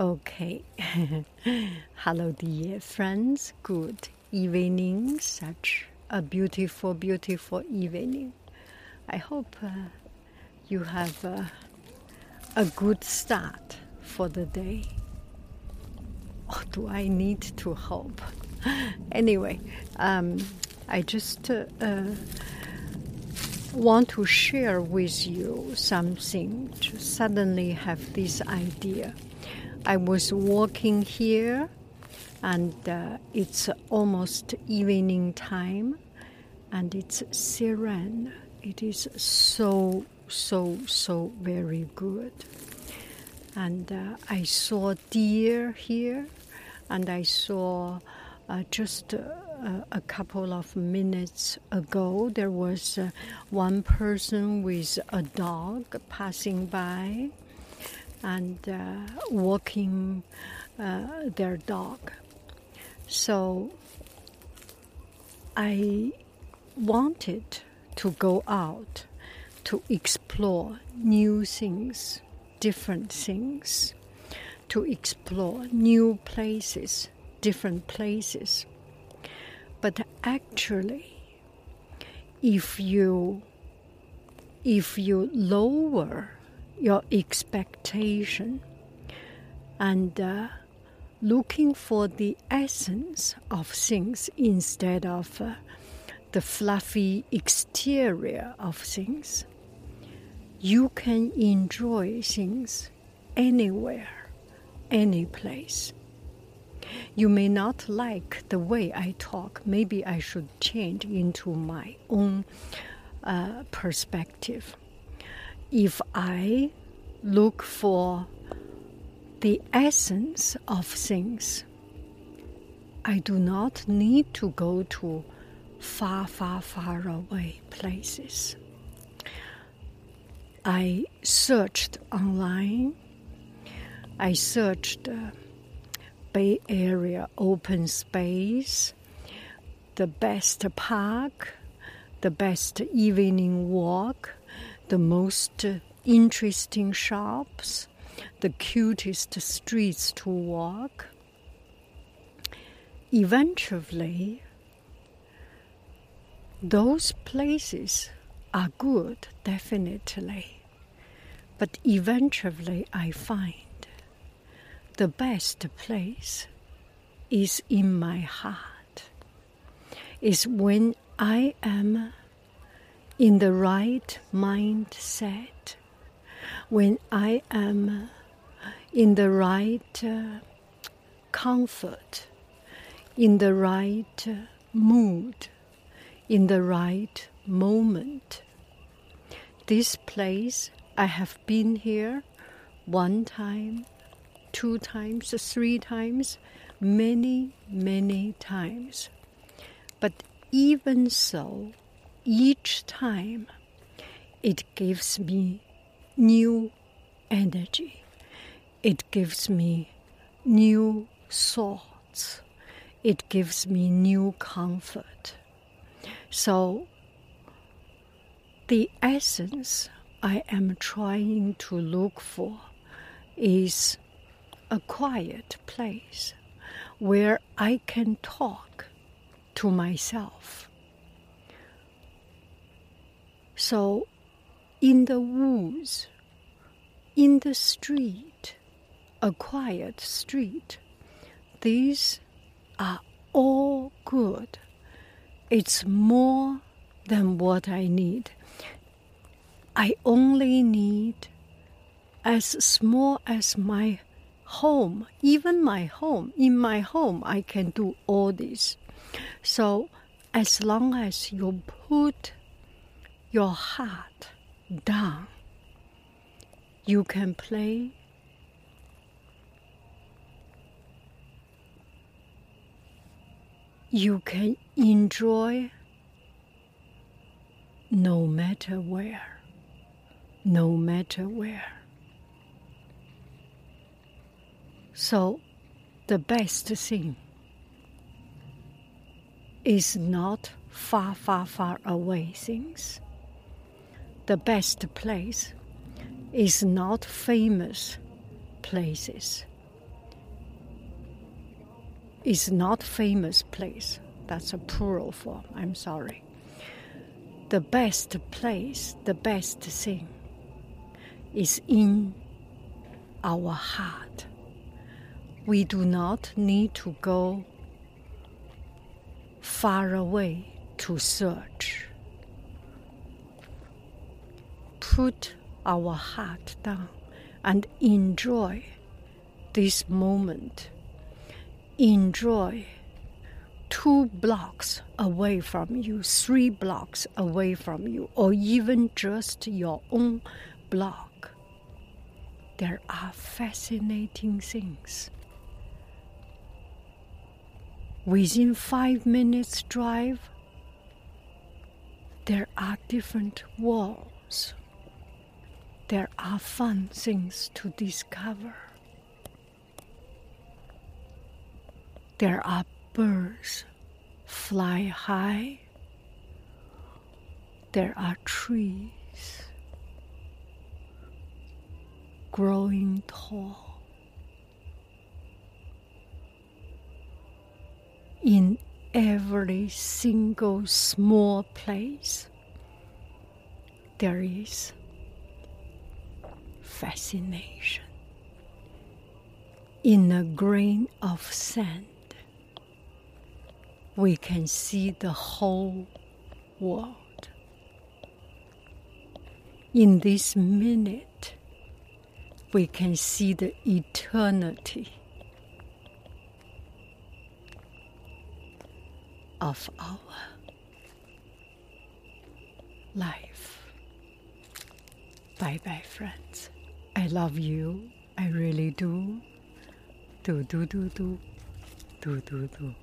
Okay. Hello, dear friends. Good evening. Such a beautiful, beautiful evening. I hope uh, you have uh, a good start for the day. Or do I need to hope? anyway, um, I just uh, uh, want to share with you something. To suddenly have this idea. I was walking here, and uh, it's almost evening time, and it's serene. It is so, so, so very good. And uh, I saw deer here, and I saw uh, just uh, a couple of minutes ago there was uh, one person with a dog passing by and uh, walking uh, their dog. So I wanted to go out to explore new things, different things, to explore new places, different places. But actually, if you if you lower your expectation and uh, looking for the essence of things instead of uh, the fluffy exterior of things, you can enjoy things anywhere, any place. You may not like the way I talk. Maybe I should change into my own uh, perspective. If I look for the essence of things, I do not need to go to far, far, far away places. I searched online. I searched uh, Bay Area open space, the best park, the best evening walk, the most interesting shops, the cutest streets to walk. Eventually, those places are good, definitely. But eventually, I find the best place is in my heart, is when I am in the right mindset, when I am in the right uh, comfort, in the right uh, mood, in the right moment. This place, I have been here one time, two times, three times, many, many times. But even so, each time it gives me new energy, it gives me new thoughts, it gives me new comfort. So, the essence I am trying to look for is a quiet place where I can talk to myself so, in the woods, in the street, a quiet street, these are all good. It's more than what I need. I only need as small as my home, even my home. In my home, I can do all this. So, as long as you put your heart down, you can play. You can enjoy no matter where, no matter where. So, the best thing is not far, far, far away things the best place is not famous places. is not famous place. That's a plural form. I'm sorry. The best place, the best thing is in our heart. We do not need to go far away to search. Put our heart down and enjoy this moment. Enjoy two blocks away from you, three blocks away from you, or even just your own block. There are fascinating things. Within five minutes' drive, there are different walls. There are fun things to discover. There are birds fly high. There are trees growing tall. In every single small place, there is fascination. In a grain of sand, we can see the whole world. In this minute, we can see the eternity of our life. Bye bye, friends. I love you. I really do. Do, do, do, do. Do, do, do.